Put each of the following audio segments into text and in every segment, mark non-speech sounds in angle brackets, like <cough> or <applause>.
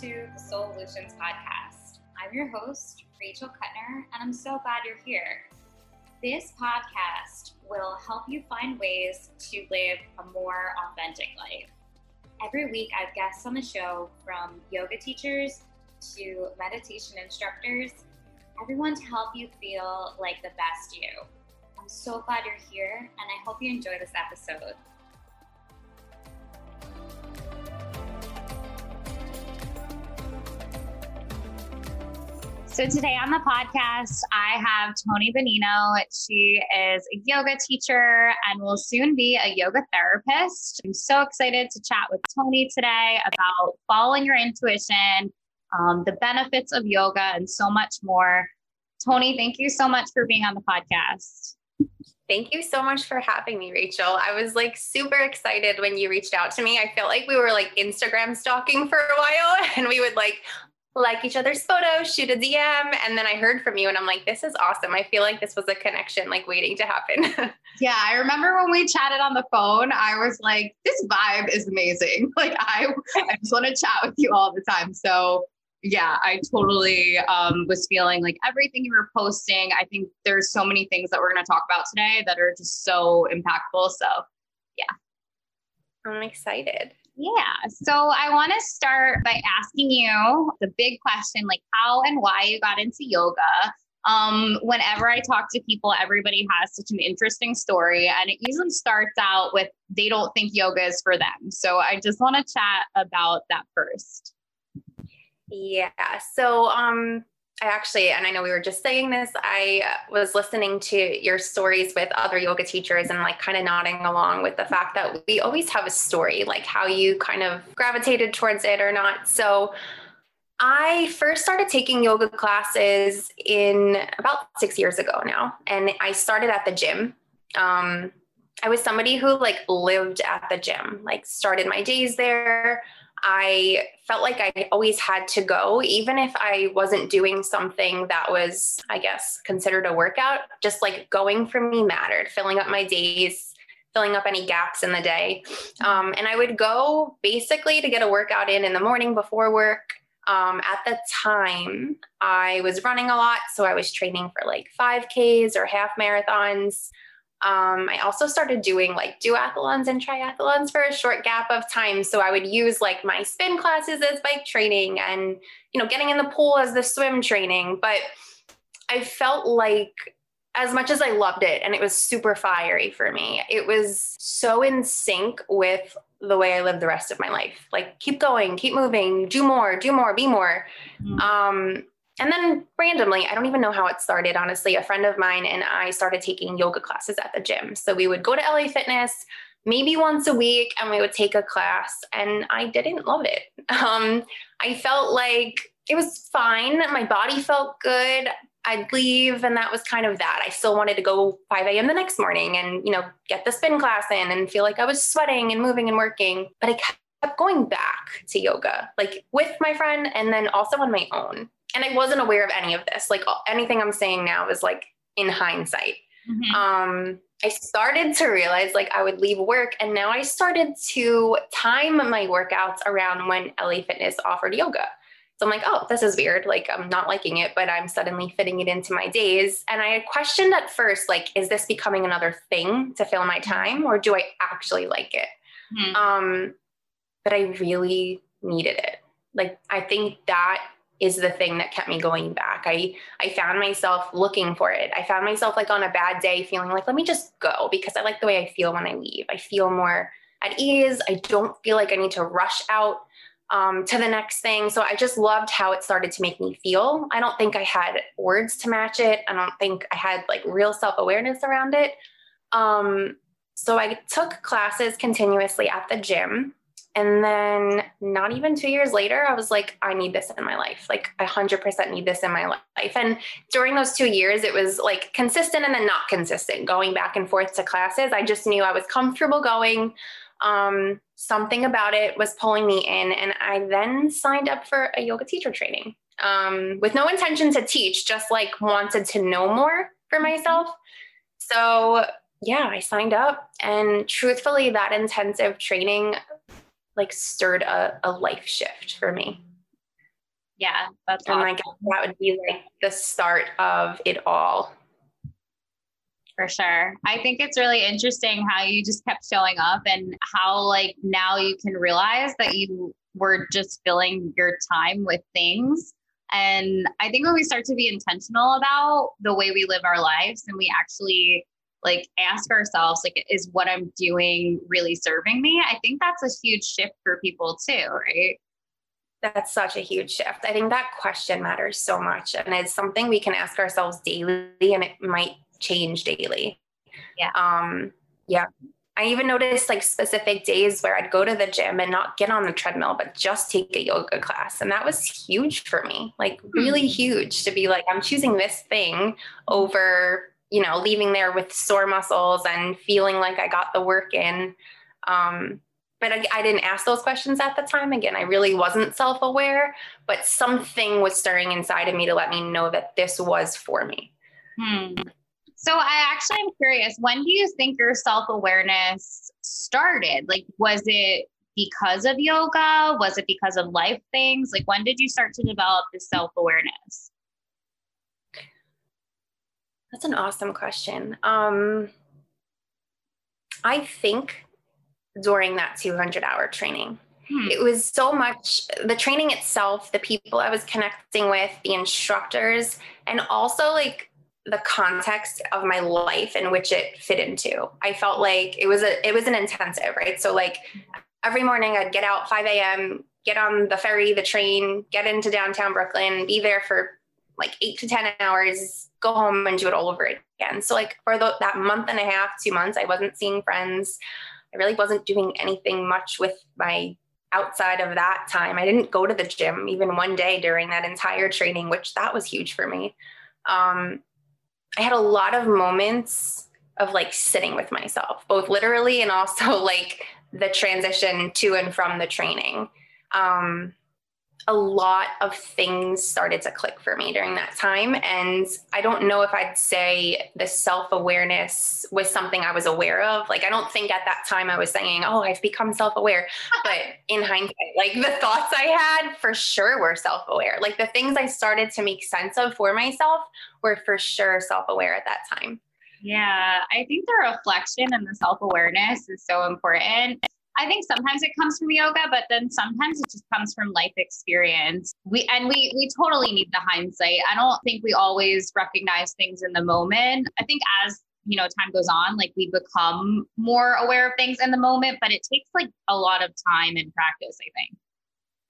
to the Soul Solutions Podcast. I'm your host, Rachel Kuttner, and I'm so glad you're here. This podcast will help you find ways to live a more authentic life. Every week, I have guests on the show from yoga teachers to meditation instructors, everyone to help you feel like the best you. I'm so glad you're here, and I hope you enjoy this episode. So today on the podcast, I have Tony Benino. She is a yoga teacher and will soon be a yoga therapist. I'm so excited to chat with Tony today about following your intuition, um, the benefits of yoga, and so much more. Tony, thank you so much for being on the podcast. Thank you so much for having me, Rachel. I was like super excited when you reached out to me. I felt like we were like Instagram stalking for a while <laughs> and we would like like each other's photos, shoot a DM. And then I heard from you and I'm like, this is awesome. I feel like this was a connection like waiting to happen. <laughs> yeah. I remember when we chatted on the phone, I was like, this vibe is amazing. <laughs> Like I, I just want to chat with you all the time. So yeah, I totally um, was feeling like everything you were posting. I think there's so many things that we're going to talk about today that are just so impactful. So yeah. I'm excited. Yeah. So I want to start by asking you the big question like how and why you got into yoga. Um, whenever I talk to people, everybody has such an interesting story, and it usually starts out with they don't think yoga is for them. So I just want to chat about that first. Yeah. So, um, I actually, and I know we were just saying this, I was listening to your stories with other yoga teachers and like kind of nodding along with the fact that we always have a story, like how you kind of gravitated towards it or not. So I first started taking yoga classes in about six years ago now, and I started at the gym. Um, I was somebody who like lived at the gym, like started my days there. I felt like I always had to go, even if I wasn't doing something that was, I guess, considered a workout. Just like going for me mattered, filling up my days, filling up any gaps in the day. Um, and I would go basically to get a workout in in the morning before work. Um, at the time, I was running a lot. So I was training for like 5Ks or half marathons. Um, I also started doing like duathlons and triathlons for a short gap of time. So I would use like my spin classes as bike training and, you know, getting in the pool as the swim training. But I felt like as much as I loved it and it was super fiery for me, it was so in sync with the way I live the rest of my life. Like keep going, keep moving, do more, do more, be more. Mm-hmm. Um, and then randomly, I don't even know how it started, honestly. A friend of mine and I started taking yoga classes at the gym. So we would go to LA Fitness maybe once a week and we would take a class, and I didn't love it. <laughs> Um, I felt like it was fine. My body felt good. I'd leave, and that was kind of that. I still wanted to go 5 a.m. the next morning and, you know, get the spin class in and feel like I was sweating and moving and working. But I kept going back to yoga, like with my friend and then also on my own and I wasn't aware of any of this. Like anything I'm saying now is like in hindsight. Mm-hmm. Um, I started to realize like I would leave work and now I started to time my workouts around when LA Fitness offered yoga. So I'm like, oh, this is weird. Like I'm not liking it, but I'm suddenly fitting it into my days. And I questioned at first, like, is this becoming another thing to fill my time or do I actually like it? Mm-hmm. Um, but I really needed it. Like I think that is the thing that kept me going back. I I found myself looking for it. I found myself like on a bad day feeling like let me just go because I like the way I feel when I leave. I feel more at ease. I don't feel like I need to rush out um, to the next thing. So I just loved how it started to make me feel. I don't think I had words to match it. I don't think I had like real self awareness around it. Um, so I took classes continuously at the gym. And then not even two years later, I was like, I need this in my life. Like, I 100% need this in my life. And during those two years, it was like consistent and then not consistent, going back and forth to classes. I just knew I was comfortable going. Um, something about it was pulling me in. And I then signed up for a yoga teacher training um, with no intention to teach, just like wanted to know more for myself. So, yeah, I signed up. And truthfully, that intensive training like stirred a, a life shift for me. Yeah, that's and awesome. like that would be like the start of it all. For sure. I think it's really interesting how you just kept showing up and how like now you can realize that you were just filling your time with things. And I think when we start to be intentional about the way we live our lives and we actually like ask ourselves like is what i'm doing really serving me? I think that's a huge shift for people too right? That's such a huge shift. I think that question matters so much and it's something we can ask ourselves daily and it might change daily. Yeah. Um yeah. I even noticed like specific days where I'd go to the gym and not get on the treadmill, but just take a yoga class. And that was huge for me, like really mm-hmm. huge to be like, I'm choosing this thing over you know, leaving there with sore muscles and feeling like I got the work in. Um, but I, I, didn't ask those questions at the time. Again, I really wasn't self aware, but something was stirring inside of me to let me know that this was for me. Hmm. So I actually am curious when do you think your self awareness started? Like, was it because of yoga? Was it because of life things? Like, when did you start to develop this self awareness? That's an awesome question. Um, I think during that 200 hour training, hmm. it was so much the training itself, the people I was connecting with, the instructors, and also like the context of my life in which it fit into. I felt like it was a it was an intensive, right? So like every morning I'd get out 5 a.m., get on the ferry, the train, get into downtown Brooklyn, be there for like eight to 10 hours, go home and do it all over again. So, like, for the, that month and a half, two months, I wasn't seeing friends. I really wasn't doing anything much with my outside of that time. I didn't go to the gym even one day during that entire training, which that was huge for me. Um, I had a lot of moments of like sitting with myself, both literally and also <laughs> like the transition to and from the training. Um, a lot of things started to click for me during that time. And I don't know if I'd say the self awareness was something I was aware of. Like, I don't think at that time I was saying, oh, I've become self aware. <laughs> But in hindsight, like the thoughts I had for sure were self aware. Like the things I started to make sense of for myself were for sure self aware at that time. Yeah, I think the reflection and the self awareness is so important. I think sometimes it comes from yoga, but then sometimes it just comes from life experience. We and we we totally need the hindsight. I don't think we always recognize things in the moment. I think as you know time goes on like we become more aware of things in the moment but it takes like a lot of time and practice i think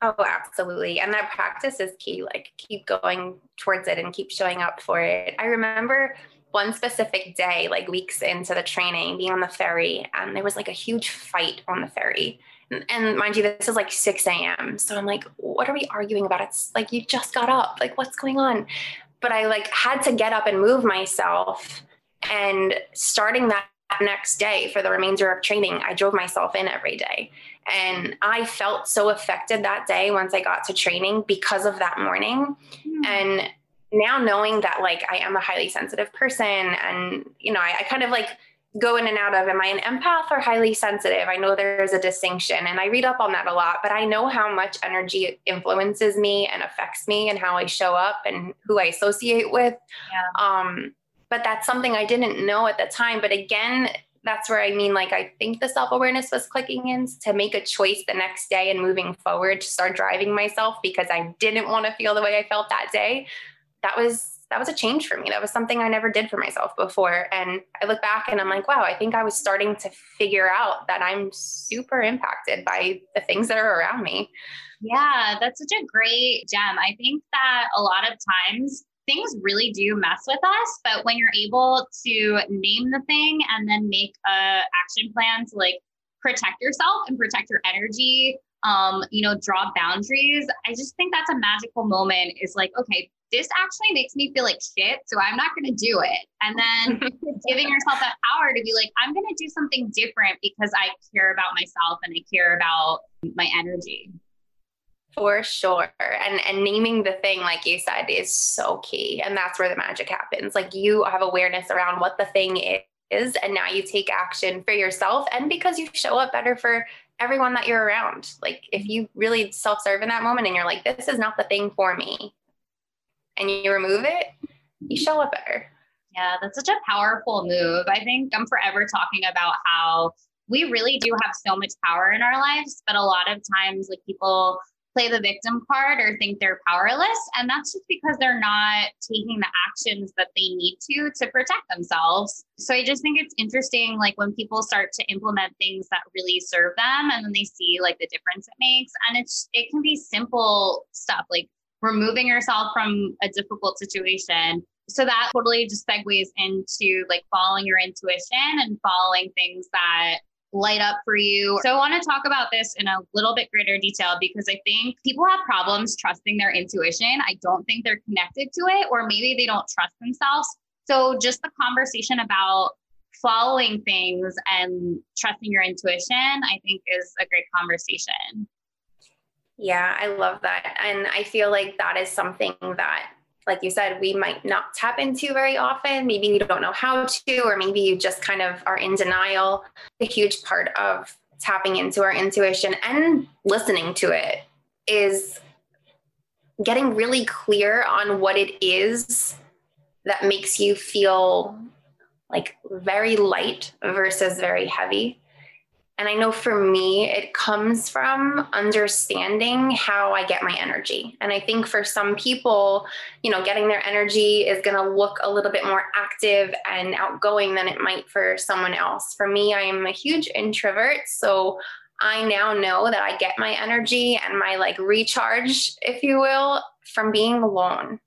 oh absolutely and that practice is key like keep going towards it and keep showing up for it i remember one specific day, like weeks into the training, being on the ferry, and there was like a huge fight on the ferry. And, and mind you, this is like 6 a.m. So I'm like, what are we arguing about? It's like you just got up. Like, what's going on? But I like had to get up and move myself. And starting that next day for the remainder of training, I drove myself in every day. And I felt so affected that day once I got to training because of that morning. Mm. And now knowing that like I am a highly sensitive person and you know I, I, kind of like go in and out of am I an empath or highly sensitive? I know there's a distinction and I read up on that a lot, but I know how much energy influences me and affects me and how I show up and who I associate with. Yeah. Um, but that's something I didn't know at the time. But again, that's where I mean, like, I think the self awareness was clicking in to make a choice the next day and moving forward to start driving myself because I didn't want to feel the way I felt that day that was that was a change for me. That was something I never did for myself before. And I look back and I'm like, wow, I think I was starting to figure out that I'm super impacted by the things that are around me. Yeah, that's such a great gem. I think that a lot of times things really do mess with us, but when you're able to name the thing and then make a action plan to like protect yourself and protect your energy, um, you know, draw boundaries, I just think that's a magical moment. Is like, okay, this actually makes me feel like shit. So I'm not going to do it. And then <laughs> giving yourself that power to be like, I'm going to do something different because I care about myself and I care about my energy. For sure. And and naming the thing, like you said, is so key. And that's where the magic happens. Like you have awareness around what the thing is, and now you take action for yourself and because you show up better for everyone that you're around. Like if you really self-serve in that moment and you're like, this is not the thing for me, and you remove it, you show up better. Yeah, that's such a powerful move. I think I'm forever talking about how we really do have so much power in our lives, but a lot of times, like people play the victim card or think they're powerless. And that's just because they're not taking the actions that they need to to protect themselves. So I just think it's interesting, like when people start to implement things that really serve them and then they see like the difference it makes. And it's, it can be simple stuff like removing yourself from a difficult situation. So that totally just segues into like following your intuition and following things that light up for you. So I want to talk about this in a little bit greater detail because I think people have problems trusting their intuition. I don't think they're connected to it, or maybe they don't trust themselves. So just the conversation about following things and trusting your intuition, I think is a great conversation. Yeah, I love that. And I feel like that is something that like you said, we might not tap into very often. Maybe you don't know how to, or maybe you just kind of are in denial. A huge part of tapping into our intuition and listening to it is getting really clear on what it is that makes you feel like very light versus very heavy. And I know for me, it comes from understanding how I get my energy. And I think for some people, you know, getting their energy is going to look a little bit more active and outgoing than it might for someone else. For me, I am a huge introvert. So I now know that I get my energy and my like recharge, if you will, from being alone.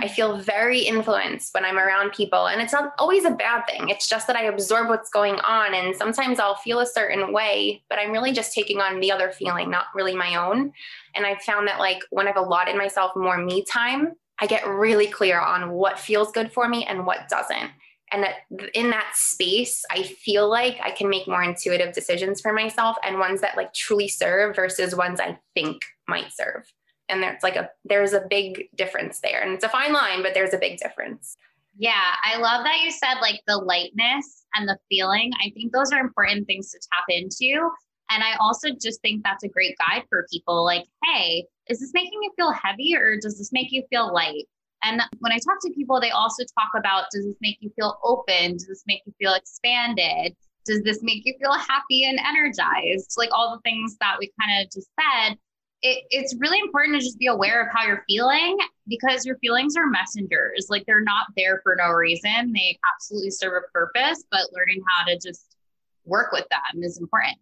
I feel very influenced when I'm around people. And it's not always a bad thing. It's just that I absorb what's going on. And sometimes I'll feel a certain way, but I'm really just taking on the other feeling, not really my own. And I've found that, like, when I've allotted myself more me time, I get really clear on what feels good for me and what doesn't. And that in that space, I feel like I can make more intuitive decisions for myself and ones that like truly serve versus ones I think might serve and there's like a there's a big difference there. And it's a fine line but there's a big difference. Yeah i love that you said like the lightness and the feeling. I think those are important things to tap into. And i also just think that's a great guide for people like hey is this making you feel heavy or does this make you feel light? And when i talk to people they also talk about does this make you feel open? Does this make you feel expanded? Does this make you feel happy and energized? Like all the things that we kind of just said it, it's really important to just be aware of how you're feeling because your feelings are messengers. Like they're not there for no reason. They absolutely serve a purpose, but learning how to just work with them is important.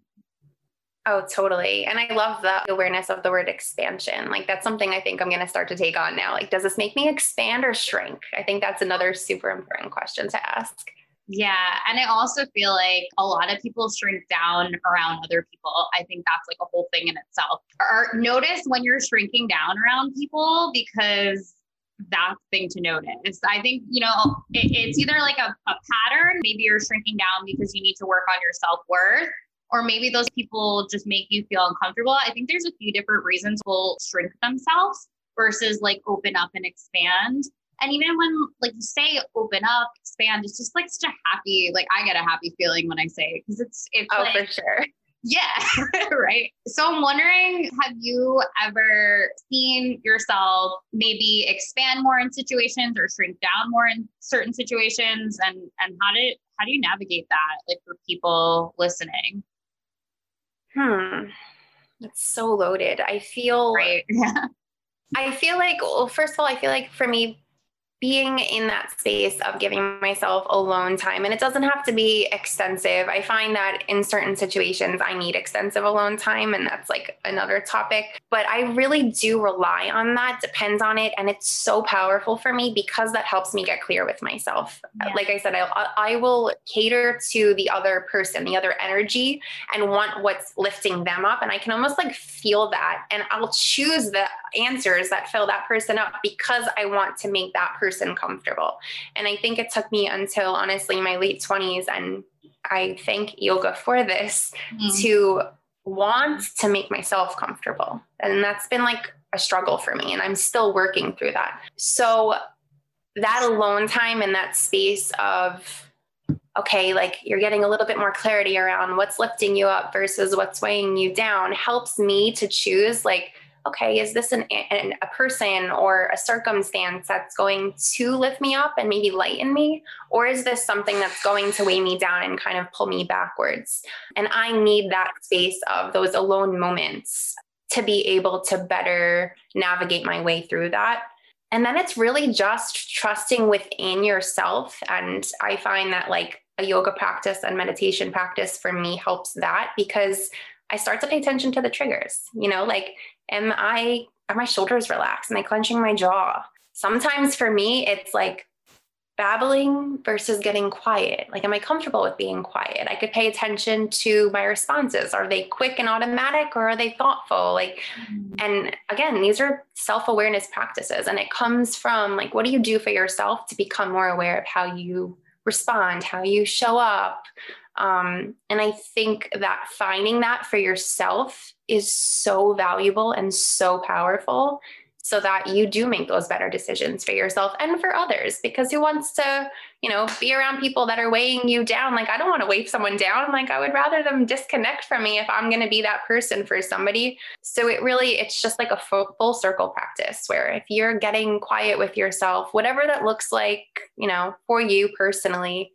Oh, totally. And I love the awareness of the word expansion. Like that's something I think I'm going to start to take on now. Like, does this make me expand or shrink? I think that's another super important question to ask. Yeah. And I also feel like a lot of people shrink down around other people. I think that's like a whole thing in itself. Or notice when you're shrinking down around people because that's thing to notice. I think, you know, it, it's either like a, a pattern. Maybe you're shrinking down because you need to work on your self worth, or maybe those people just make you feel uncomfortable. I think there's a few different reasons people shrink themselves versus like open up and expand. And even when like you say open up, expand, it's just like such a happy, like I get a happy feeling when I say it because it's it's oh like, for sure. Yeah, <laughs> right. So I'm wondering, have you ever seen yourself maybe expand more in situations or shrink down more in certain situations? And and how did how do you navigate that like for people listening? Hmm. That's so loaded. I feel right. Yeah. <laughs> I feel like well, first of all, I feel like for me being in that space of giving myself alone time and it doesn't have to be extensive. I find that in certain situations i need extensive alone time and that's like another topic. But i really do rely on that depends on it and it's so powerful for me because that helps me get clear with myself. Yeah. like i said I, I will cater to the other person the other energy and want what's lifting them up and i can almost like feel that and i'll choose the answers that fill that person up because i want to make that person person comfortable. And I think it took me until honestly my late 20s, and I thank yoga for this, mm. to want to make myself comfortable. And that's been like a struggle for me, and I'm still working through that. So, that alone time and that space of okay, like you're getting a little bit more clarity around what's lifting you up versus what's weighing you down helps me to choose like, okay, is this an, an, a person or a circumstance that's going to lift me up and maybe lighten me? Or is this something that's going to weigh me down and kind of pull me backwards? And I need that space of those alone moments to be able to better navigate my way through that. And then it's really just trusting within yourself. And I find that like a yoga practice and meditation practice for me helps that because I start to pay attention to the triggers. You know, like, am I, are my shoulders relaxed? Am I clenching my jaw? Sometimes for me, it's like, babbling versus getting quiet? Like, am I comfortable with being quiet? I could pay attention to my responses. Are they quick and automatic or are they thoughtful? Like, mm-hmm. and again, these are self awareness practices. And it comes from like, what do you do for yourself to become more aware of how you respond, how you show up? Um, and I think that finding that for yourself is so valuable and so powerful so that you do make those better decisions for yourself and for others. Because who wants to you know be around people that are weighing you down? Like i don't want to weigh someone down. Like i would rather them disconnect from me if i'm going to be that person for somebody. So it really it's just like a full, circle practice where if you're getting quiet with yourself whatever that looks like you know for you personally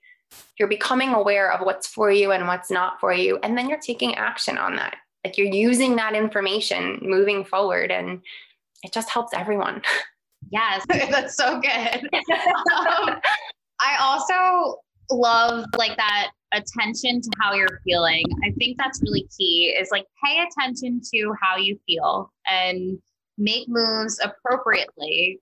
you're becoming aware of what's for you and what's not for you. And then you're taking action on that like you're using that information moving forward and it just helps everyone. <laughs> Yes, <laughs> that's so good. <laughs> um, I also love like that attention to how you're feeling. I think that's really key is like pay attention to how you feel and make moves appropriately.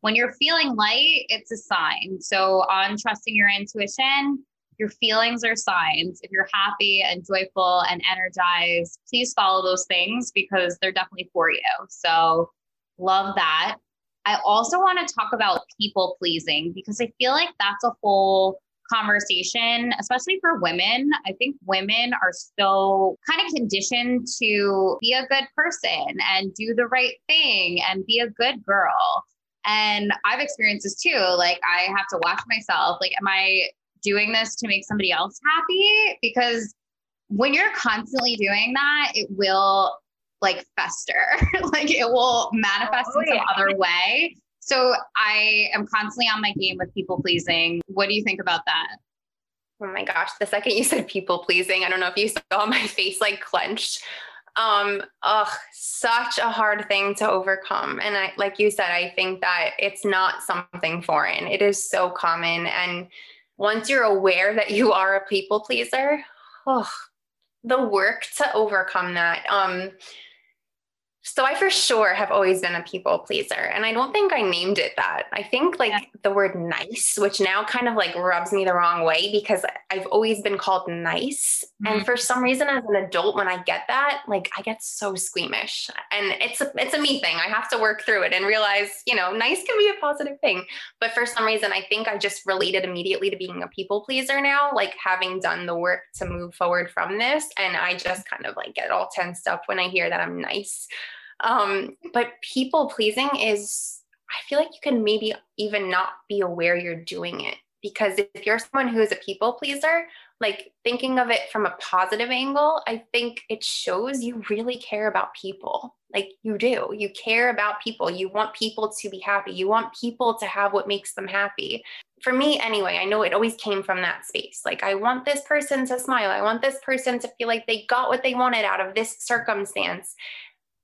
When you're feeling light, it's a sign. So, on trusting your intuition, your feelings are signs. If you're happy and joyful and energized, please follow those things because they're definitely for you. So, Love that. I also want to talk about people pleasing because I feel like that's a whole conversation, especially for women. I think women are so kind of conditioned to be a good person and do the right thing and be a good girl. And I've experienced this too. Like, I have to watch myself. Like, am I doing this to make somebody else happy? Because when you're constantly doing that, it will like fester. <laughs> like it will manifest oh, in some yeah. other way. So I am constantly on my game with people pleasing. What do you think about that? Oh my gosh, the second you said people pleasing, I don't know if you saw <laughs> my face like clenched. Um, ugh, such a hard thing to overcome. And I like you said, I think that it's not something foreign. It is so common. And once you're aware that you are a people pleaser, oh, the work to overcome that. Um, so I for sure have always been a people pleaser. And I don't think I named it that. I think like yeah. the word nice, which now kind of like rubs me the wrong way because I've always been called nice. Mm-hmm. And for some reason as an adult, when I get that, like I get so squeamish. And it's a it's a me thing. I have to work through it and realize, you know, nice can be a positive thing. But for some reason, I think I just related immediately to being a people pleaser now, like having done the work to move forward from this. And I just kind of like get all tensed up when I hear that I'm nice. Um, but people pleasing is, I feel like you can maybe even not be aware you're doing it because if you're someone who is a people pleaser, like thinking of it from a positive angle, I think it shows you really care about people. Like you do, you care about people. You want people to be happy. You want people to have what makes them happy. For me, anyway, I know it always came from that space. Like, I want this person to smile. I want this person to feel like they got what they wanted out of this circumstance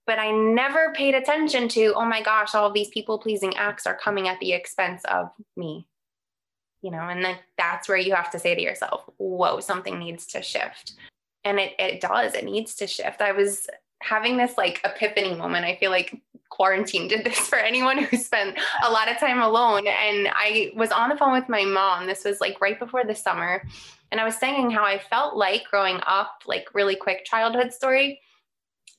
but I never paid attention to, oh my gosh, all of these people pleasing acts are coming at the expense of me. You know, and then that's where you have to say to yourself, whoa, something needs to shift. And it, it does, it needs to shift. I was having this like epiphany moment. I feel like quarantine did this for anyone who spent a lot of time alone. And I was on the phone with my mom. This was like right before the summer. And I was saying how I felt like growing up, like really quick childhood story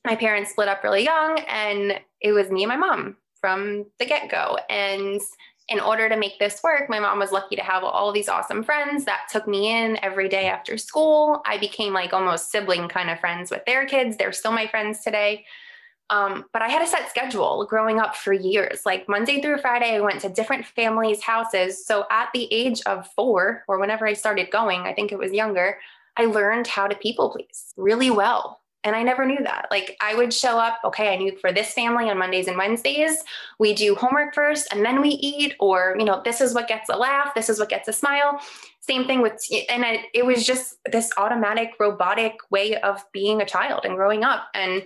my parents split up really young and it was me and my mom from the get-go and in order to make this work my mom was lucky to have all these awesome friends that took me in every day after school i became like almost sibling kind of friends with their kids they're still my friends today Um, but I had a set schedule growing up for years. Like Monday through Friday, I went to different families' houses. So at the age of four, or whenever I started going, I think it was younger, I learned how to people please really well. And I never knew that. Like I would show up, okay, I knew for this family on Mondays and Wednesdays, we do homework first and then we eat, or, you know, this is what gets a laugh, this is what gets a smile. Same thing with, and it was just this automatic, robotic way of being a child and growing up. And,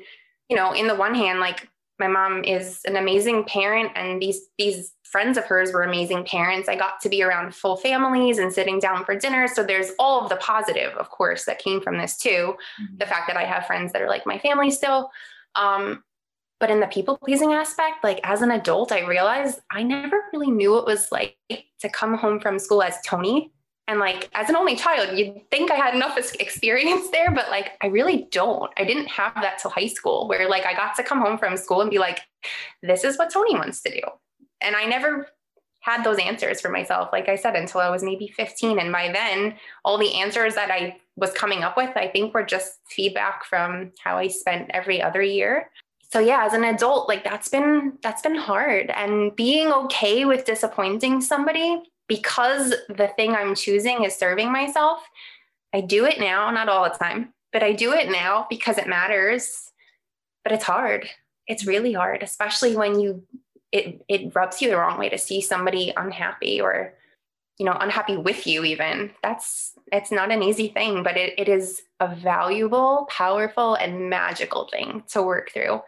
you know, in the one hand, like my mom is an amazing parent and these, these friends of hers were amazing parents. I got to be around full families and sitting down for dinner. So there's all of the positive, of course, that came from this too. Mm-hmm. The fact that I have friends that are like my family still. Um, but in the people pleasing aspect, like as an adult, I realized I never really knew what it was like to come home from school as Tony. And like as an only child, you'd think I had enough <laughs> experience there, but like I really don't. I didn't have that till high school where like I got to come home from school and be like, this is what Tony wants to do and I never had those answers for myself, like I said, until I was maybe 15. And by then, all the answers that I was coming up with, I think were just feedback from how I spent every other year. So yeah, as an adult, like that's been that's been hard. And being okay with disappointing somebody because the thing I'm choosing is serving myself. I do it now, not all the time, but I do it now because it matters. But it's hard. It's really hard, especially when you it it rubs you the wrong way to see somebody unhappy or you know unhappy with you even. That's it's not an easy thing but it, it is a valuable powerful and magical thing to work through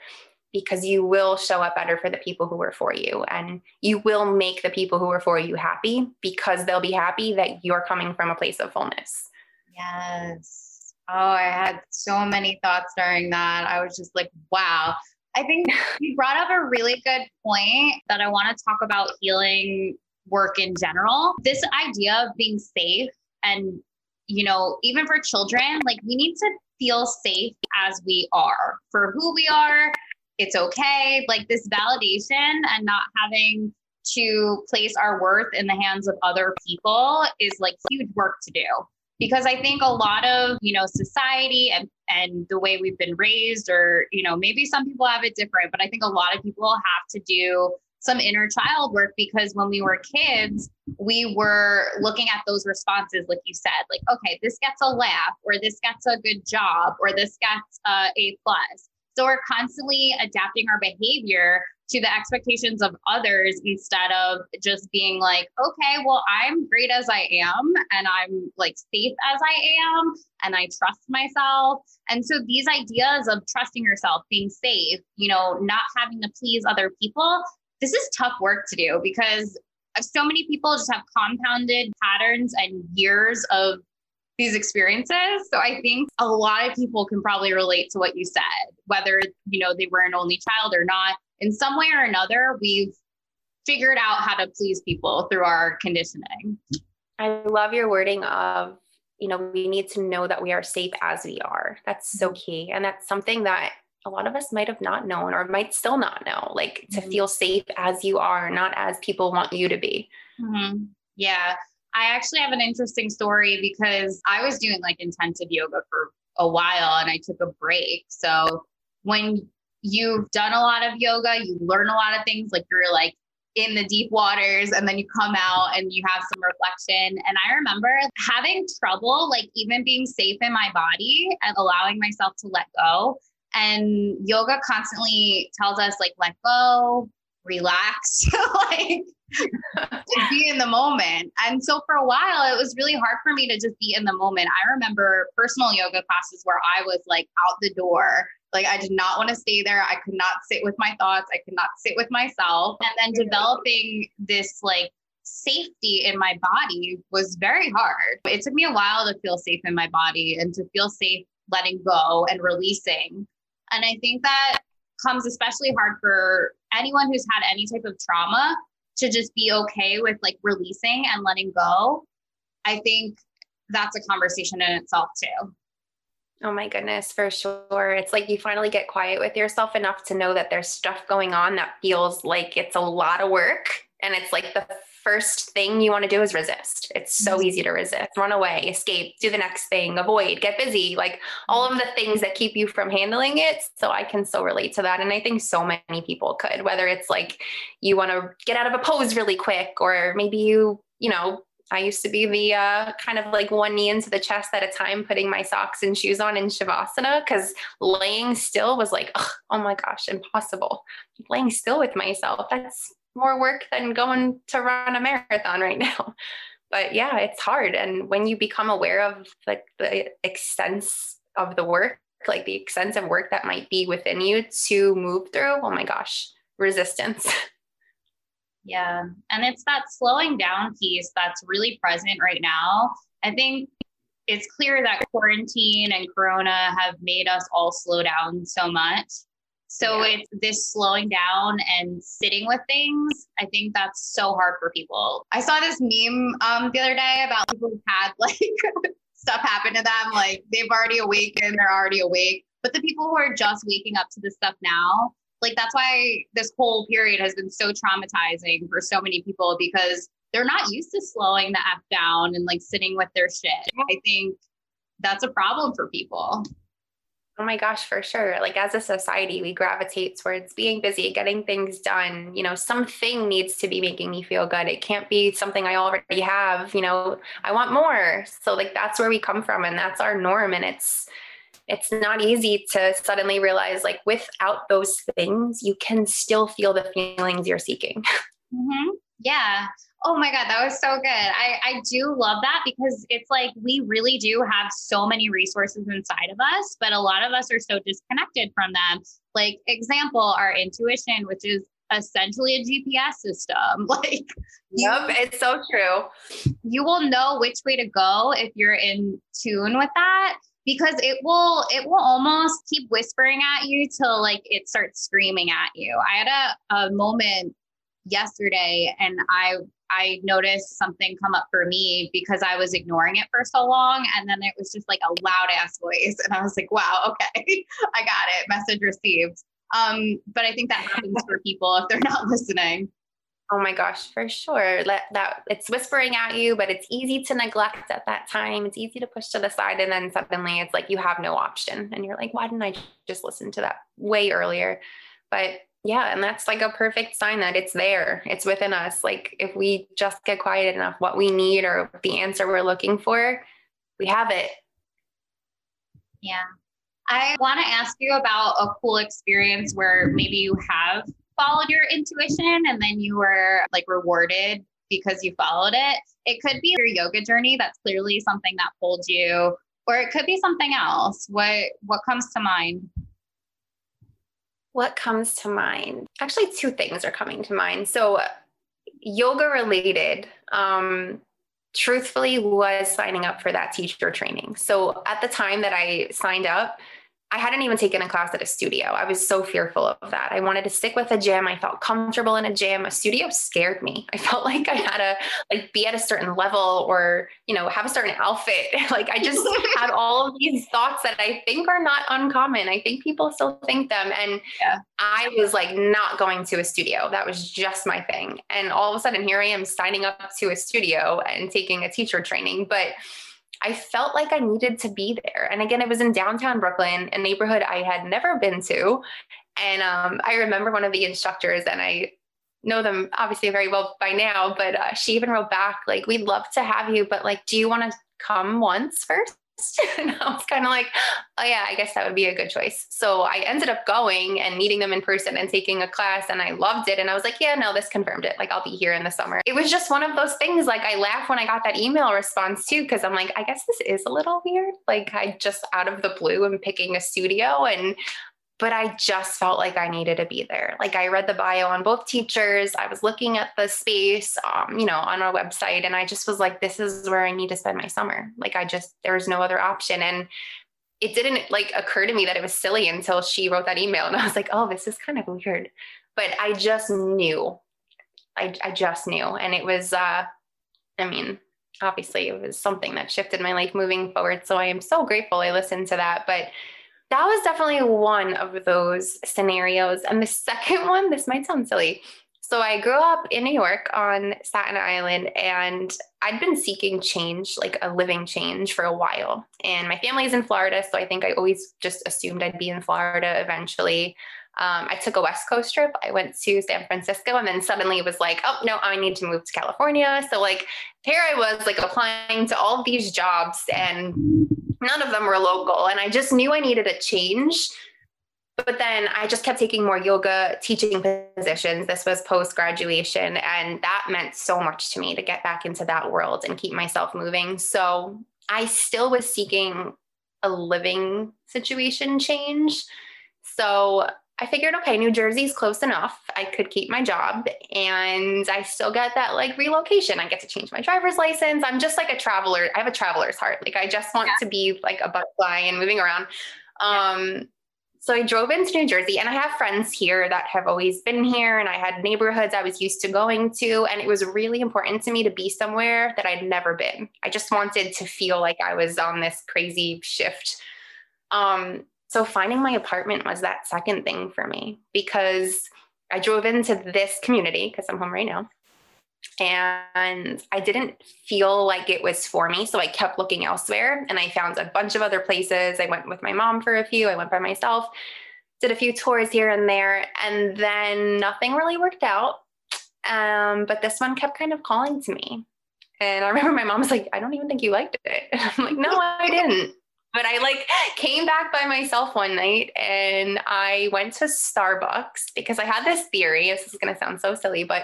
because you will show up better for the people who are for you. And you will make the people who are for you happy because they'll be happy that you're coming from a place of fullness. Yes. Oh i had so many thoughts during that. I was just like wow I think <laughs> you brought up a really good point that I want to talk about healing work in general. This idea of being safe and, you know, even for children, like we need to feel safe as we are for who we are. It's okay. Like this validation and not having to place our worth in the hands of other people is like huge work to do because I think a lot of, you know, society and and the way we've been raised or, you know, maybe some people have it different, but I think a lot of people have to do some inner child work because when we were kids, we were looking at those responses, like you said, like, okay, this gets a laugh, or this gets a good job, or this gets a A plus. So we're constantly adapting our behavior to the expectations of others instead of just being like, okay, well, I'm great as I am and I'm like safe as I am and I trust myself. And so these ideas of trusting yourself, being safe, you know, not having to please other people, this is tough work to do because so many people just have compounded patterns and years of these experiences. So I think a lot of people can probably relate to what you said, whether, you know, they were an only child or not in some way or another, we've figured out how to please people through our conditioning. I love your wording of, you know, we need to know that we are safe as we are. That's so mm-hmm. key. And that's something that a lot of us might have not known or might still not know, like to mm-hmm. feel safe as you are, not as people want you to be. Mm-hmm. Yeah. I actually have an interesting story because I was doing like intensive yoga for a while and I took a break. So when you've done a lot of yoga, you learn a lot of things, like you're like in the deep waters and then you come out and you have some reflection. And I remember having trouble, like even being safe in my body and allowing myself to let go. And yoga constantly tells us, like, let go, relax, <laughs> like be in the moment. And so for a while, it was really hard for me to just be in the moment. I remember personal yoga classes where I was like out the door like I did not want to stay there. I could not sit with my thoughts. I could not sit with myself. And then mm-hmm. developing this like safety in my body was very hard. It took me a while to feel safe in my body and to feel safe letting go and releasing. And I think that comes especially hard for anyone who's had any type of trauma to just be okay with like releasing and letting go. I think that's a conversation in itself too. Oh my goodness, for sure. It's like you finally get quiet with yourself enough to know that there's stuff going on that feels like it's a lot of work. And it's like the first thing you want to do is resist. It's so mm-hmm. easy to resist, run away, escape, do the next thing, avoid, get busy, like all of the things that keep you from handling it. So I can so relate to that. And I think so many people could, whether it's like you want to get out of a pose really quick, or maybe you, you know, I used to be the uh, kind of like one knee into the chest at a time, putting my socks and shoes on in Shavasana because laying still was like, oh my gosh, impossible. Laying still with myself, that's more work than going to run a marathon right now. But yeah, it's hard. And when you become aware of like the extent of the work, like the extensive work that might be within you to move through, oh my gosh, resistance. <laughs> Yeah. And it's that slowing down piece that's really present right now. I think it's clear that quarantine and corona have made us all slow down so much. So yeah. it's this slowing down and sitting with things. I think that's so hard for people. I saw this meme um, the other day about people who had <laughs> like stuff happen to them, like they've already awakened, they're already awake. But the people who are just waking up to this stuff now, like that's why this whole period has been so traumatizing for so many people because they're not used to slowing the F down and like sitting with their shit. I think that's a problem for people. Oh my gosh, for sure. Like as a society, we gravitate towards being busy, getting things done. You know, something needs to be making me feel good. It can't be something I already have. You know, I want more. So like that's where we come from and that's our norm. And it's it's not easy to suddenly realize like without those things, you can still feel the feelings you're seeking. <laughs> Mm-hmm. Yeah. Oh my God, that was so good. I, I do love that because it's like we really do have so many resources inside of us, but a lot of us are so disconnected from them. Like, example, our intuition, which is essentially a GPS system. <laughs> Like, yep, it's so true. You will know which way to go if you're in tune with that because it will it will almost keep whispering at you till like it starts screaming at you. I had a, a moment yesterday and I I noticed something come up for me because I was ignoring it for so long. And then it was just like a loud ass voice. And I was like, wow, okay, <laughs> I got it. Message received. Um, but I think that happens for people if they're not <laughs> listening. Oh my gosh, for sure. Let that it's whispering at you, but it's easy to neglect at that time. It's easy to push to the side. And then suddenly it's like you have no option. And you're like, why didn't I just listen to that way earlier? But yeah, and that's like a perfect sign that it's there. It's within us. Like if we just get quiet enough, what we need or the answer we're looking for, we have it. Yeah. I want to ask you about a cool experience where maybe you have followed your intuition and then you were like rewarded because you followed it. It could be your yoga journey that's clearly something that pulled you or it could be something else. What what comes to mind? What comes to mind? Actually, two things are coming to mind. So, yoga related, um, truthfully, was signing up for that teacher training. So, at the time that I signed up, I hadn't even taken a class at a studio. I was so fearful of that. I wanted to stick with a gym. I felt comfortable in a gym. A studio scared me. <laughs> I felt like I had to like be at a certain level or, you know, have a certain outfit. <laughs> like I just <laughs> had all of these thoughts that I think are not uncommon. I think people still think them. And yeah. I was like not going to a studio. That was just my thing. And all of a sudden here I am signing up to a studio and taking a teacher training. But I felt like I needed to be there. And again, it was in downtown Brooklyn, a neighborhood I had never been to. And um, I remember one of the instructors, and I know them obviously very well by now, but uh, she even wrote back, like, we'd love to have you, but like, do you want to come once first? <laughs> and I was kind of like, oh yeah, I guess that would be a good choice. So I ended up going and meeting them in person and taking a class and I loved it. And I was like, yeah, no, this confirmed it. Like I'll be here in the summer. It was just one of those things. Like I laugh when I got that email response too, because I'm like, I guess this is a little weird. Like I just out of the blue am picking a studio and but I just felt like I needed to be there. Like I read the bio on both teachers. I was looking at the space, um, you know, on our website, and I just was like, this is where I need to spend my summer. Like I just there was no other option, and it didn't like occur to me that it was silly until she wrote that email, and I was like, oh, this is kind of weird. But I just knew, I I just knew, and it was, uh, I mean, obviously it was something that shifted my life moving forward. So I am so grateful I listened to that, but that was definitely one of those scenarios. And the <laughs> second one, this might sound silly. So I grew up in New York on Staten Island and I'd been seeking change, like a living change for a while. And my family is in Florida. So I think I always just assumed I'd be in Florida eventually. Um, I took a West Coast trip. I went to San Francisco and then suddenly it was like, oh, no, I need to move to California. So, like, here I was, like, applying to all of these jobs and none of them were local. And I just knew I needed a change but then I just kept taking more yoga teaching positions. This was post graduation, and that meant so much to me to get back into that world and keep myself moving. So I still was seeking a living situation change. So I figured, okay, New Jersey's close enough. I could keep my job and I still get that like relocation. I get to change my driver's license. I'm just like a traveler. I have a traveler's heart. Like I just want yeah. to be like a butterfly and moving around. Um, yeah. So I drove into New Jersey and I have friends here that have always been here and I had neighborhoods I was used to going to. And it was really important to me to be somewhere that I'd never been. I just wanted to feel like I was on this crazy shift. Um, so finding my apartment was that second thing for me because I drove into this community because I'm home right now and I didn't feel like it was for me. So I kept looking elsewhere and I found a bunch of other places. I went with my mom for a few, I went by myself, did a few tours here and there, and then nothing really worked out. Um, but this one kept kind of calling to me. And I remember my mom was like, I don't even think you liked it. And <laughs> I'm like, no, I didn't. But I like came back by myself one night and I went to Starbucks because I had this theory. This is going to sound so silly, but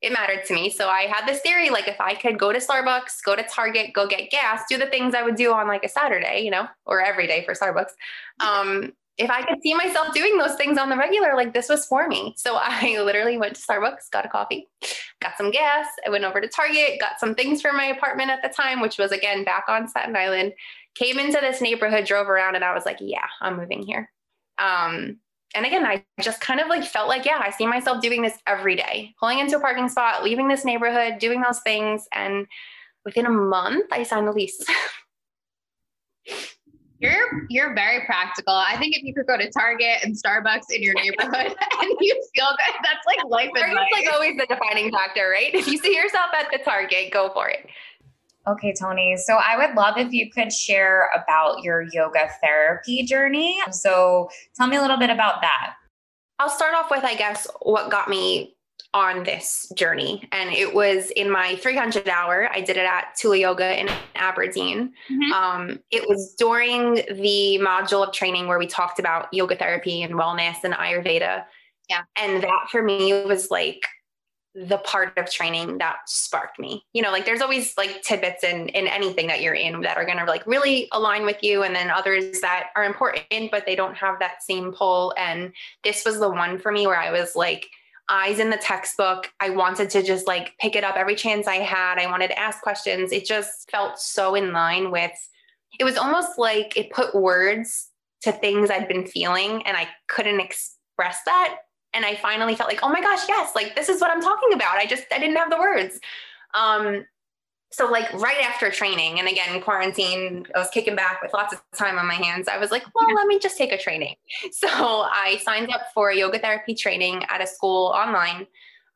it mattered to me. So I had this theory like if I could go to Starbucks, go to Target, go get gas, do the things I would do on like a Saturday, you know, or every day for Starbucks. Um, if I could see myself doing those things on the regular, like this was for me. So <laughs> I literally went to Starbucks, got a coffee, got some gas. I went over to Target, got some things for my apartment at the time, which was again back on Staten Island, came into this neighborhood, drove around, and I was like, yeah, I'm moving here. Um, and again, I just kind of like felt like, yeah, I see myself doing this every day, pulling into a parking spot, leaving this neighborhood, doing those things. And within a month, I signed the lease. <laughs> You're you're very practical. I think if you could go to Target and Starbucks in your neighborhood <laughs> and you feel good, that's like life Target's advice. like always the defining factor, right? If you see yourself at the Target, go for it. Okay, Tony. So I would love if you could share about your yoga therapy journey. So tell me a little bit about that. I'll start off with, I guess, what got me on this journey. And it was in my 300 hour. I did it at Tula Yoga in Aberdeen. Mm-hmm. Um, it was during the module of training where we talked about yoga therapy and wellness and Ayurveda. Yeah. And that for me was like the part of training that sparked me. You know, like there's always like tidbits in in anything that you're in that are going to like really align with you and then others that are important but they don't have that same pull and this was the one for me where I was like eyes in the textbook. I wanted to just like pick it up every chance I had. I wanted to ask questions. It just felt so in line with it was almost like it put words to things I'd been feeling and I couldn't express that. And I finally felt like, oh my gosh, yes, like this is what I'm talking about. I just I didn't have the words. Um, so like right after training and again quarantine i was kicking back with lots of time on my hands. I was like well let me just take a training. <laughs> So i signed up for yoga therapy training at a school online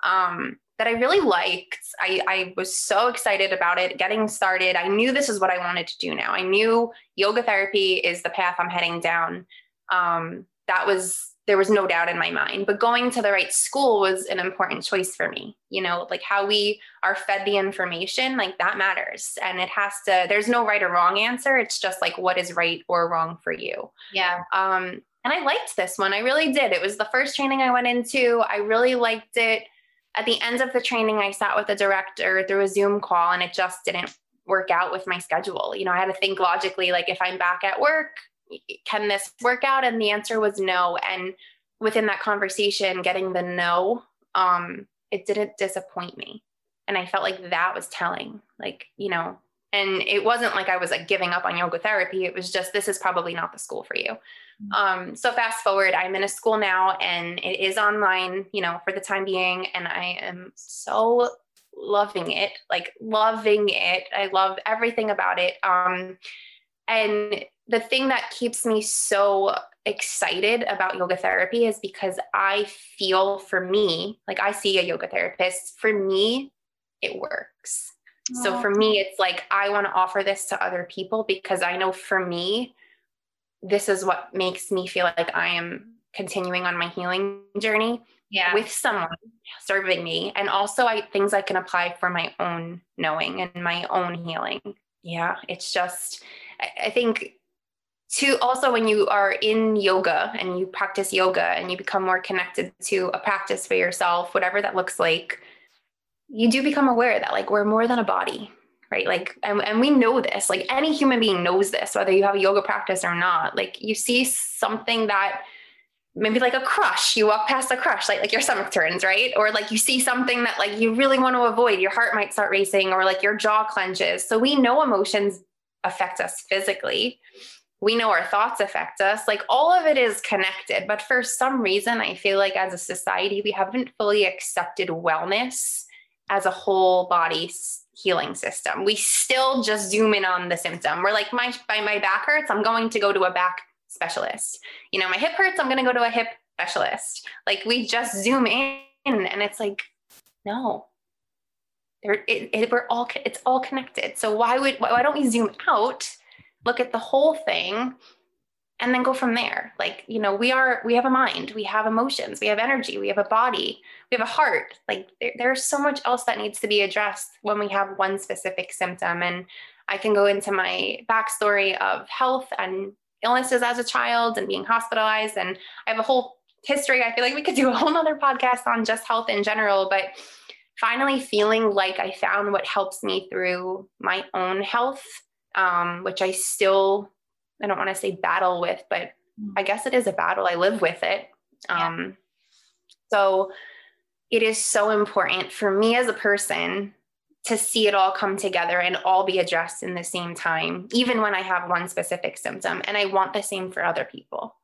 um, that i really liked. I, I was so excited about it getting started. I knew this is what i wanted to do now. I knew yoga therapy is the path i'm heading down. Um, that was there was no doubt in my mind. But going to the right school was an important choice for me. You know, like how we are fed the information, like that matters. And it has to, there's no right or wrong answer. It's just like what is right or wrong for you. Yeah. Um, and I liked this one. I really did. It was the first training I went into. I really liked it. At the end of the training, I sat with the director through a Zoom call and it just didn't work out with my schedule. You know, I had to think logically, like if I'm back at work, can this work out? And the answer was no. And within that conversation, getting the no, um, it didn't disappoint me. And I felt like that was telling, like, you know, and it wasn't like I was like giving up on yoga therapy. It was just, this is probably not the school for you. Mm-hmm. Um, so fast forward, I'm in a school now and it is online, you know, for the time being. And I am so loving it, like loving it. I love everything about it. Um, and the thing that keeps me so excited about yoga therapy is because I feel for me, like I see a yoga therapist, for me, it works. So oh, for me, it's like I want to offer this to other people because I know for me, this is what makes me feel like I am continuing on my healing journey yeah. with someone serving me. And also I things I can apply for my own knowing and my own healing. Yeah. It's just I, I think to also when you are in yoga and you practice yoga and you become more connected to a practice for yourself, whatever that looks like, you do become aware that like we're more than a body, right? Like, and, and we know this, like any human being knows this, whether you have a yoga practice or not. Like you see something that maybe like a crush, you walk past a crush, like, like your stomach turns, right? Or like you see something that like you really want to avoid, your heart might start racing or like your jaw clenches. So we know emotions affect us physically we know our thoughts affect us. Like all of it is connected. But for some reason, I feel like as a society, we haven't fully accepted wellness as a whole body healing system. We still just zoom in on the symptom. We're like, my, my, my back hurts, I'm going to go to a back specialist. You know, my hip hurts, I'm going to go to a hip specialist. Like we just zoom in and it's like, no, it, it, we're all, it's all connected. So why would, why don't we zoom out look at the whole thing and then go from there. Like you know we are we have a mind we have emotions we have energy we have a body we have a heart. Like there, there's so much else that needs to be addressed when we have one specific symptom. And i can go into my backstory of health and illnesses as a child and being hospitalized. And i have a whole history. I feel like we could do a whole nother podcast on just health in general but finally feeling like i found what helps me through my own health um, which I still, I don't want to say battle with, but mm. I guess it is a battle. I live with it. Um, yeah. So it is so important for me as a person to see it all come together and all be addressed in the same time, even when I have one specific symptom. And I want the same for other people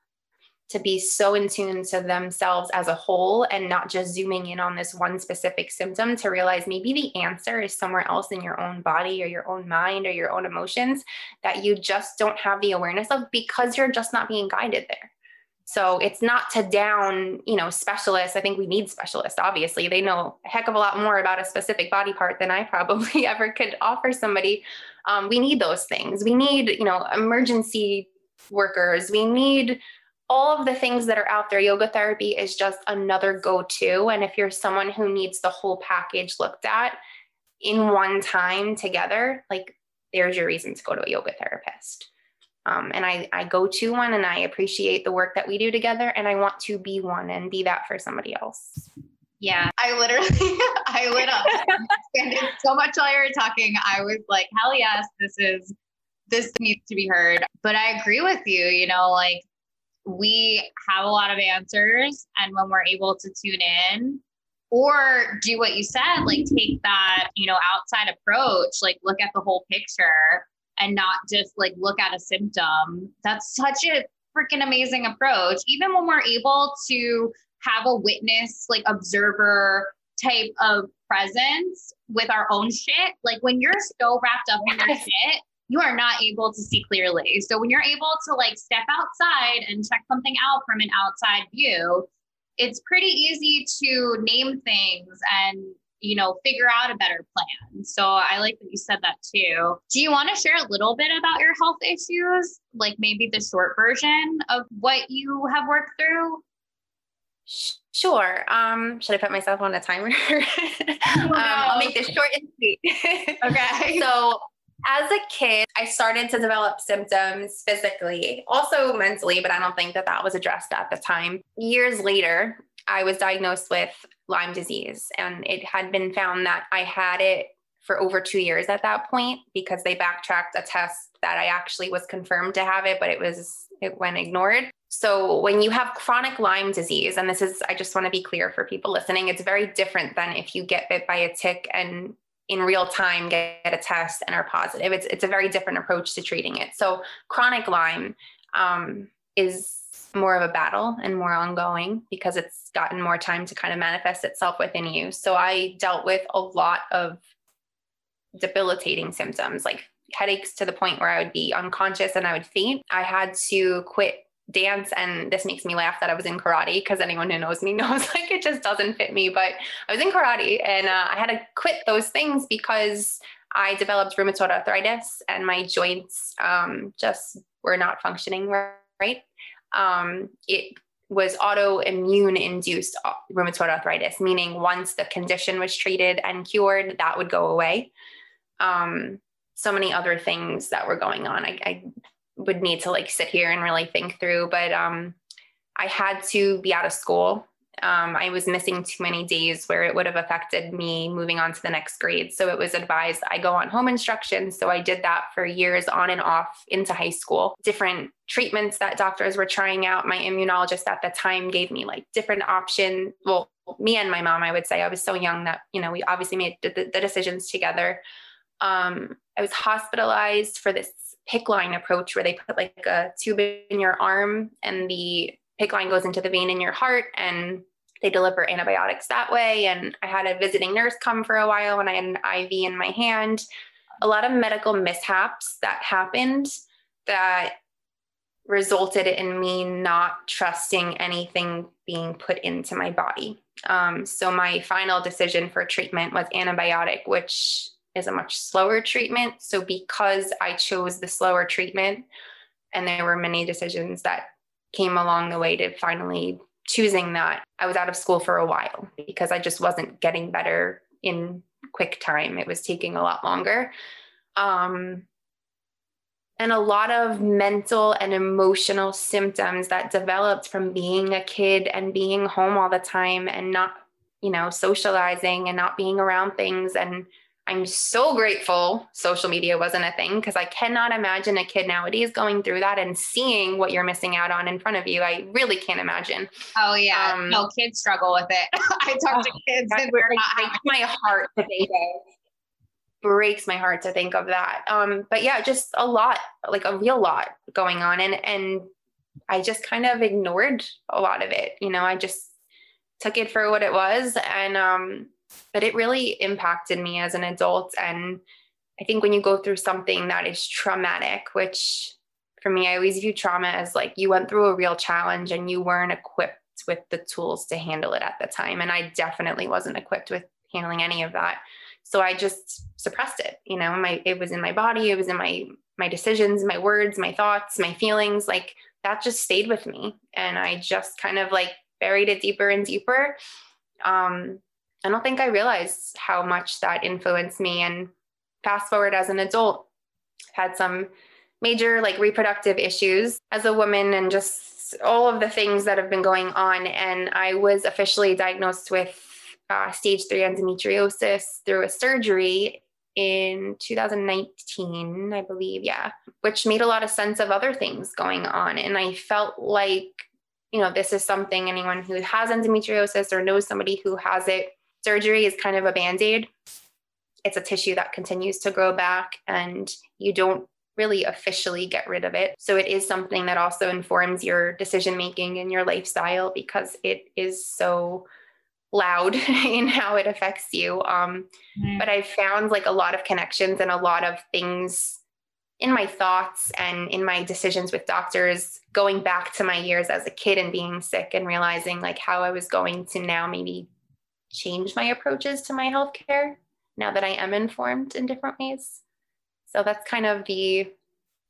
to be so in tune to themselves as a whole and not just zooming in on this one specific symptom to realize maybe the answer is somewhere else in your own body or your own mind or your own emotions that you just don't have the awareness of because you're just not being guided there. So it's not to down, you know, specialists. I think we need specialists, obviously. They know a heck of a lot more about a specific body part than I probably <laughs> ever could offer somebody. Um, we need those things. We need, you know, emergency workers. We need all of the things that are out there, yoga therapy is just another go to. And if you're someone who needs the whole package looked at in one time together, like there's your reason to go to a yoga therapist. Um, and I, I go to one and I appreciate the work that we do together. And I want to be one and be that for somebody else. Yeah, I literally, <laughs> I lit up and so much while you were talking. I was like, hell yes, this is, this needs to be heard. But I agree with you, you know, like we have a lot of answers and when we're able to tune in or do what you said like take that you know outside approach like look at the whole picture and not just like look at a symptom that's such a freaking amazing approach. Even when we're able to have a witness like observer type of presence with our own shit like when you're so wrapped up in your shit you are not able to see clearly. So when you're able to like step outside and check something out from an outside view, it's pretty easy to name things and you know figure out a better plan. So I like that you said that too. Do you want to share a little bit about your health issues, like maybe the short version of what you have worked through? Sure. Um, should I put myself on a timer? <laughs> um, I'll make this short and sweet. <laughs> okay. So as a kid, I started to develop symptoms physically, also mentally, but I don't think that that was addressed at the time. Years later, I was diagnosed with Lyme disease, and it had been found that I had it for over two years at that point because they backtracked a test that I actually was confirmed to have it, but it was it went ignored. So when you have chronic Lyme disease, and this is I just want to be clear for people listening, it's very different than if you get bit by a tick and in real time get a test and are positive. It's, it's a very different approach to treating it. So chronic Lyme um, is more of a battle and more ongoing because it's gotten more time to kind of manifest itself within you. So I dealt with a lot of debilitating symptoms, like headaches to the point where I would be unconscious and I would faint. I had to quit dance and this makes me laugh that I was in karate because anyone who knows me <laughs> knows like it just doesn't fit me but I was in karate and uh, I had to quit those things because I developed rheumatoid arthritis and my joints um, just were not functioning right. Um, it was autoimmune induced rheumatoid arthritis meaning once the condition was treated and cured that would go away. Um, so many other things that were going on. I, I would need to like sit here and really think through. But um, I had to be out of school. Um, I was missing too many days where it would have affected me moving on to the next grade. So it was advised I go on home instruction. So I did that for years on and off into high school. Different treatments that doctors were trying out. My immunologist at the time gave me like different options. Well, me and my mom, I would say I was so young that, you know, we obviously made the, the decisions together. Um, I was hospitalized for this PICC line approach where they put like a tube in your arm and the PICC line goes into the vein in your heart and they deliver antibiotics that way. And I had a visiting nurse come for a while when I had an IV in my hand. A lot of medical mishaps that happened that resulted in me not trusting anything being put into my body. Um, so my final decision for treatment was antibiotic, which is a much slower treatment. So because I chose the slower treatment, and there were many decisions that came along the way to finally choosing that, I was out of school for a while because I just wasn't getting better in quick time. It was taking a lot longer. Um, and a lot of mental and emotional symptoms that developed from being a kid and being home all the time and not, you know, socializing and not being around things and I'm so grateful social media wasn't a thing because I cannot imagine a kid nowadays going through that and seeing what you're missing out on in front of you. I really can't imagine. Oh yeah, um, no kids struggle with it. <laughs> I talk oh, to kids and we're not breaks my heart to think of. Breaks my heart to think of that. Um, but yeah, just a lot, like a real lot going on, and and I just kind of ignored a lot of it. You know, I just took it for what it was, and um, but it really impacted me as an adult. And I think when you go through something that is traumatic, which for me, I always view trauma as like you went through a real challenge and you weren't equipped with the tools to handle it at the time. And I definitely wasn't equipped with handling any of that. So I just suppressed it. You know, my it was in my body, it was in my my decisions, my words, my thoughts, my feelings, like that just stayed with me. And I just kind of like buried it deeper and deeper. Um, I don't think I realized how much that influenced me. And fast forward as an adult, had some major like reproductive issues as a woman and just all of the things that have been going on. And I was officially diagnosed with uh, stage three endometriosis through a surgery in 2019, I believe. Yeah. Which made a lot of sense of other things going on. And I felt like, you know, this is something anyone who has endometriosis or knows somebody who has it surgery is kind of a band aid. It's a tissue that continues to grow back, and you don't really officially get rid of it. So it is something that also informs your decision making and your lifestyle because it is so loud <laughs> in how it affects you. Um, mm. But I've found like a lot of connections and a lot of things in my thoughts and in my decisions with doctors going back to my years as a kid and being sick and realizing like how I was going to now maybe change my approaches to my healthcare now that I am informed in different ways. So that's kind of the,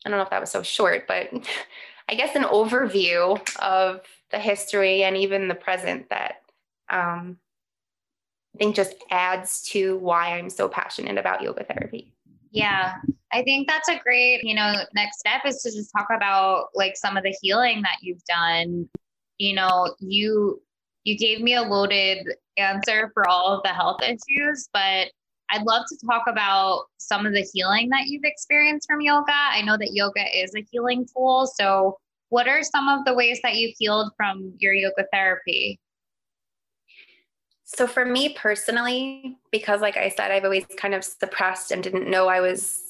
I don't know if that was so short, but <laughs> I guess an overview of the history and even the present that um, I think just adds to why I'm so passionate about yoga therapy. Yeah, I think that's a great, you know, next step is to just talk about like some of the healing that you've done. You know, you you gave me a loaded answer for all of the health issues, but I'd love to talk about some of the healing that you've experienced from yoga. I know that yoga is a healing tool. So, what are some of the ways that you've healed from your yoga therapy? So, for me personally, because like I said, I've always kind of suppressed and didn't know I was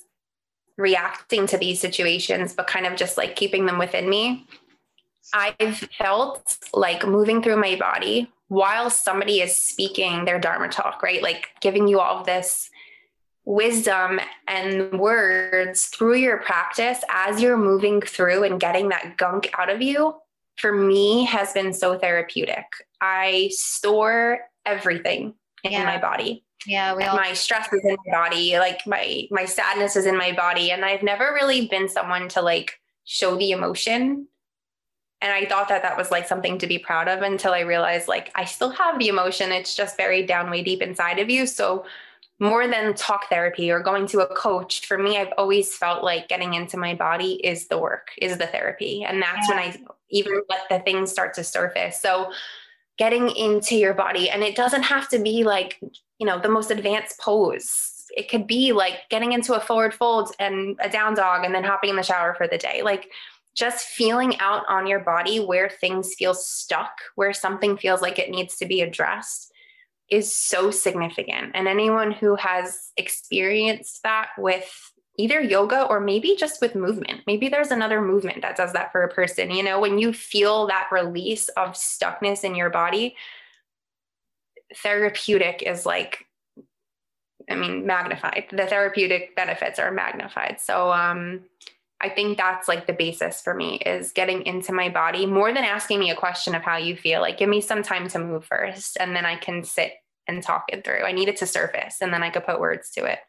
reacting to these situations, but kind of just like keeping them within me. I've felt like moving through my body while somebody is speaking their Dharma talk, right? Like giving you all of this wisdom and words through your practice as you're moving through and getting that gunk out of you for me has been so therapeutic. I store everything yeah. in my body. Yeah, we all- my stress is in my body, like my my sadness is in my body and I've never really been someone to like show the emotion. And I thought that that was like something to be proud of until I realized like I still have the emotion. It's just buried down way deep inside of you. So more than talk therapy or going to a coach, for me, I've always felt like getting into my body is the work, is the therapy. And that's yeah. when I even let the things start to surface. So getting into your body, and it doesn't have to be like, you know, the most advanced pose. It could be like getting into a forward fold and a down dog and then hopping in the shower for the day. Like just feeling out on your body where things feel stuck, where something feels like it needs to be addressed is so significant. And anyone who has experienced that with either yoga or maybe just with movement, maybe there's another movement that does that for a person. You know, when you feel that release of stuckness in your body, therapeutic is like, I mean, magnified. The therapeutic benefits are magnified. So, um, I think that's like the basis for me is getting into my body more than asking me a question of how you feel. Like, give me some time to move first, and then I can sit and talk it through. I need it to surface, and then I could put words to it.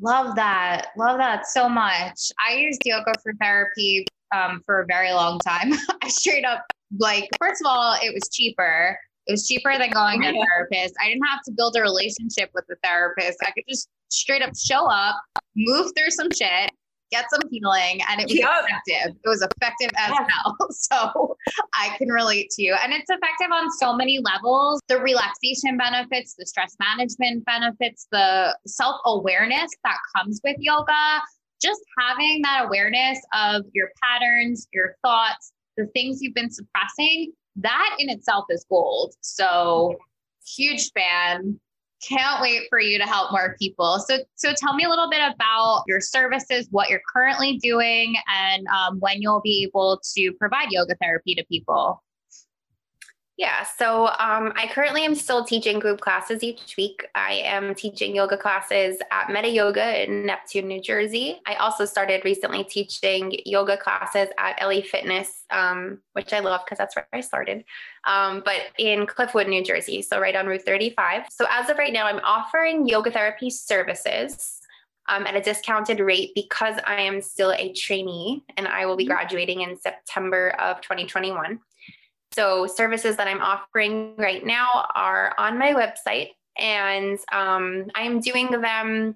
Love that. Love that so much. I used yoga for therapy um, for a very long time. <laughs> I straight up, like, first of all, it was cheaper. It was cheaper than going to a <laughs> therapist. I didn't have to build a relationship with the therapist. I could just straight up show up, move through some shit, get some healing and it was yep. effective. It was effective as yeah. hell. <laughs> So I can relate to you. And it's effective on so many levels the relaxation benefits, the stress management benefits, the self awareness that comes with yoga. Just having that awareness of your patterns, your thoughts, the things you've been suppressing, that in itself is gold. So, huge fan can't wait for you to help more people. So, so tell me a little bit about your services, what you're currently doing, and um, when you'll be able to provide yoga therapy to people. Yeah, so um, I currently am still teaching group classes each week. I am teaching yoga classes at Meta Yoga in Neptune, New Jersey. I also started recently teaching yoga classes at LA Fitness, um, which I love because that's where I started, um, but in Cliffwood, New Jersey, so right on Route 35. So as of right now, I'm offering yoga therapy services. Um, at a discounted rate because I am still a trainee and I will be mm-hmm. graduating in September of 2021. So, services that I'm offering right now are on my website, and um, I'm doing them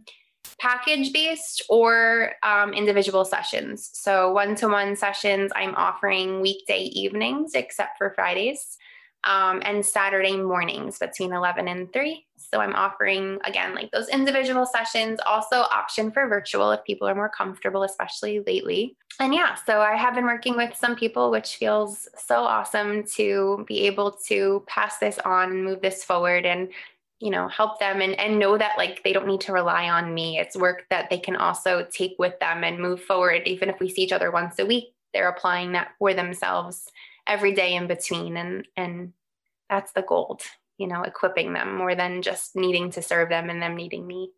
package based or um, individual sessions. So, one to one sessions, I'm offering weekday evenings, except for Fridays, um, and Saturday mornings between 11 and 3. So, I'm offering again like those individual sessions, also option for virtual if people are more comfortable, especially lately and yeah, so I have been working with some people, which feels so awesome to be able to pass this on and move this forward and, you know, help them and, and know that like they don't need to rely on me. It's work that they can also take with them and move forward. Even if we see each other once a week, they're applying that for themselves every day in between. And, and that's the gold, you know, equipping them more than just needing to serve them and them needing me.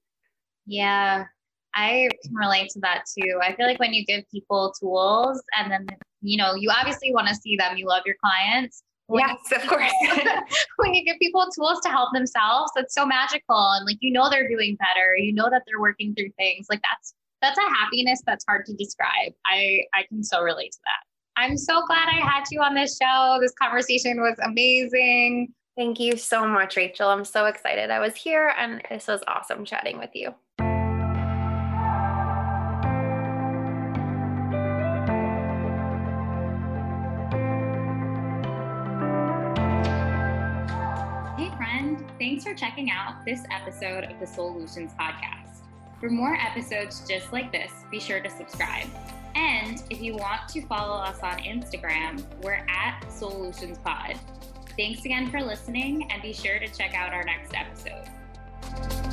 Yeah, I can relate to that too. I feel like when you give people tools and then, you know, you obviously want to see them, you love your clients. When yes, you, of course. <laughs> when you give people tools to help themselves, that's so magical. And like, you know, they're doing better. You know that they're working through things. Like that's, that's a happiness that's hard to describe. I, I can so relate to that. I'm so glad I had you on this show. This conversation was amazing. Thank you so much, Rachel. I'm so excited I was here and this was awesome chatting with you. Hey, friend, thanks for checking out this episode of the Solutions Podcast. For more episodes just like this, be sure to subscribe. And if you want to follow us on Instagram, we're at Solutions Pod. Thanks again for listening, and be sure to check out our next episode.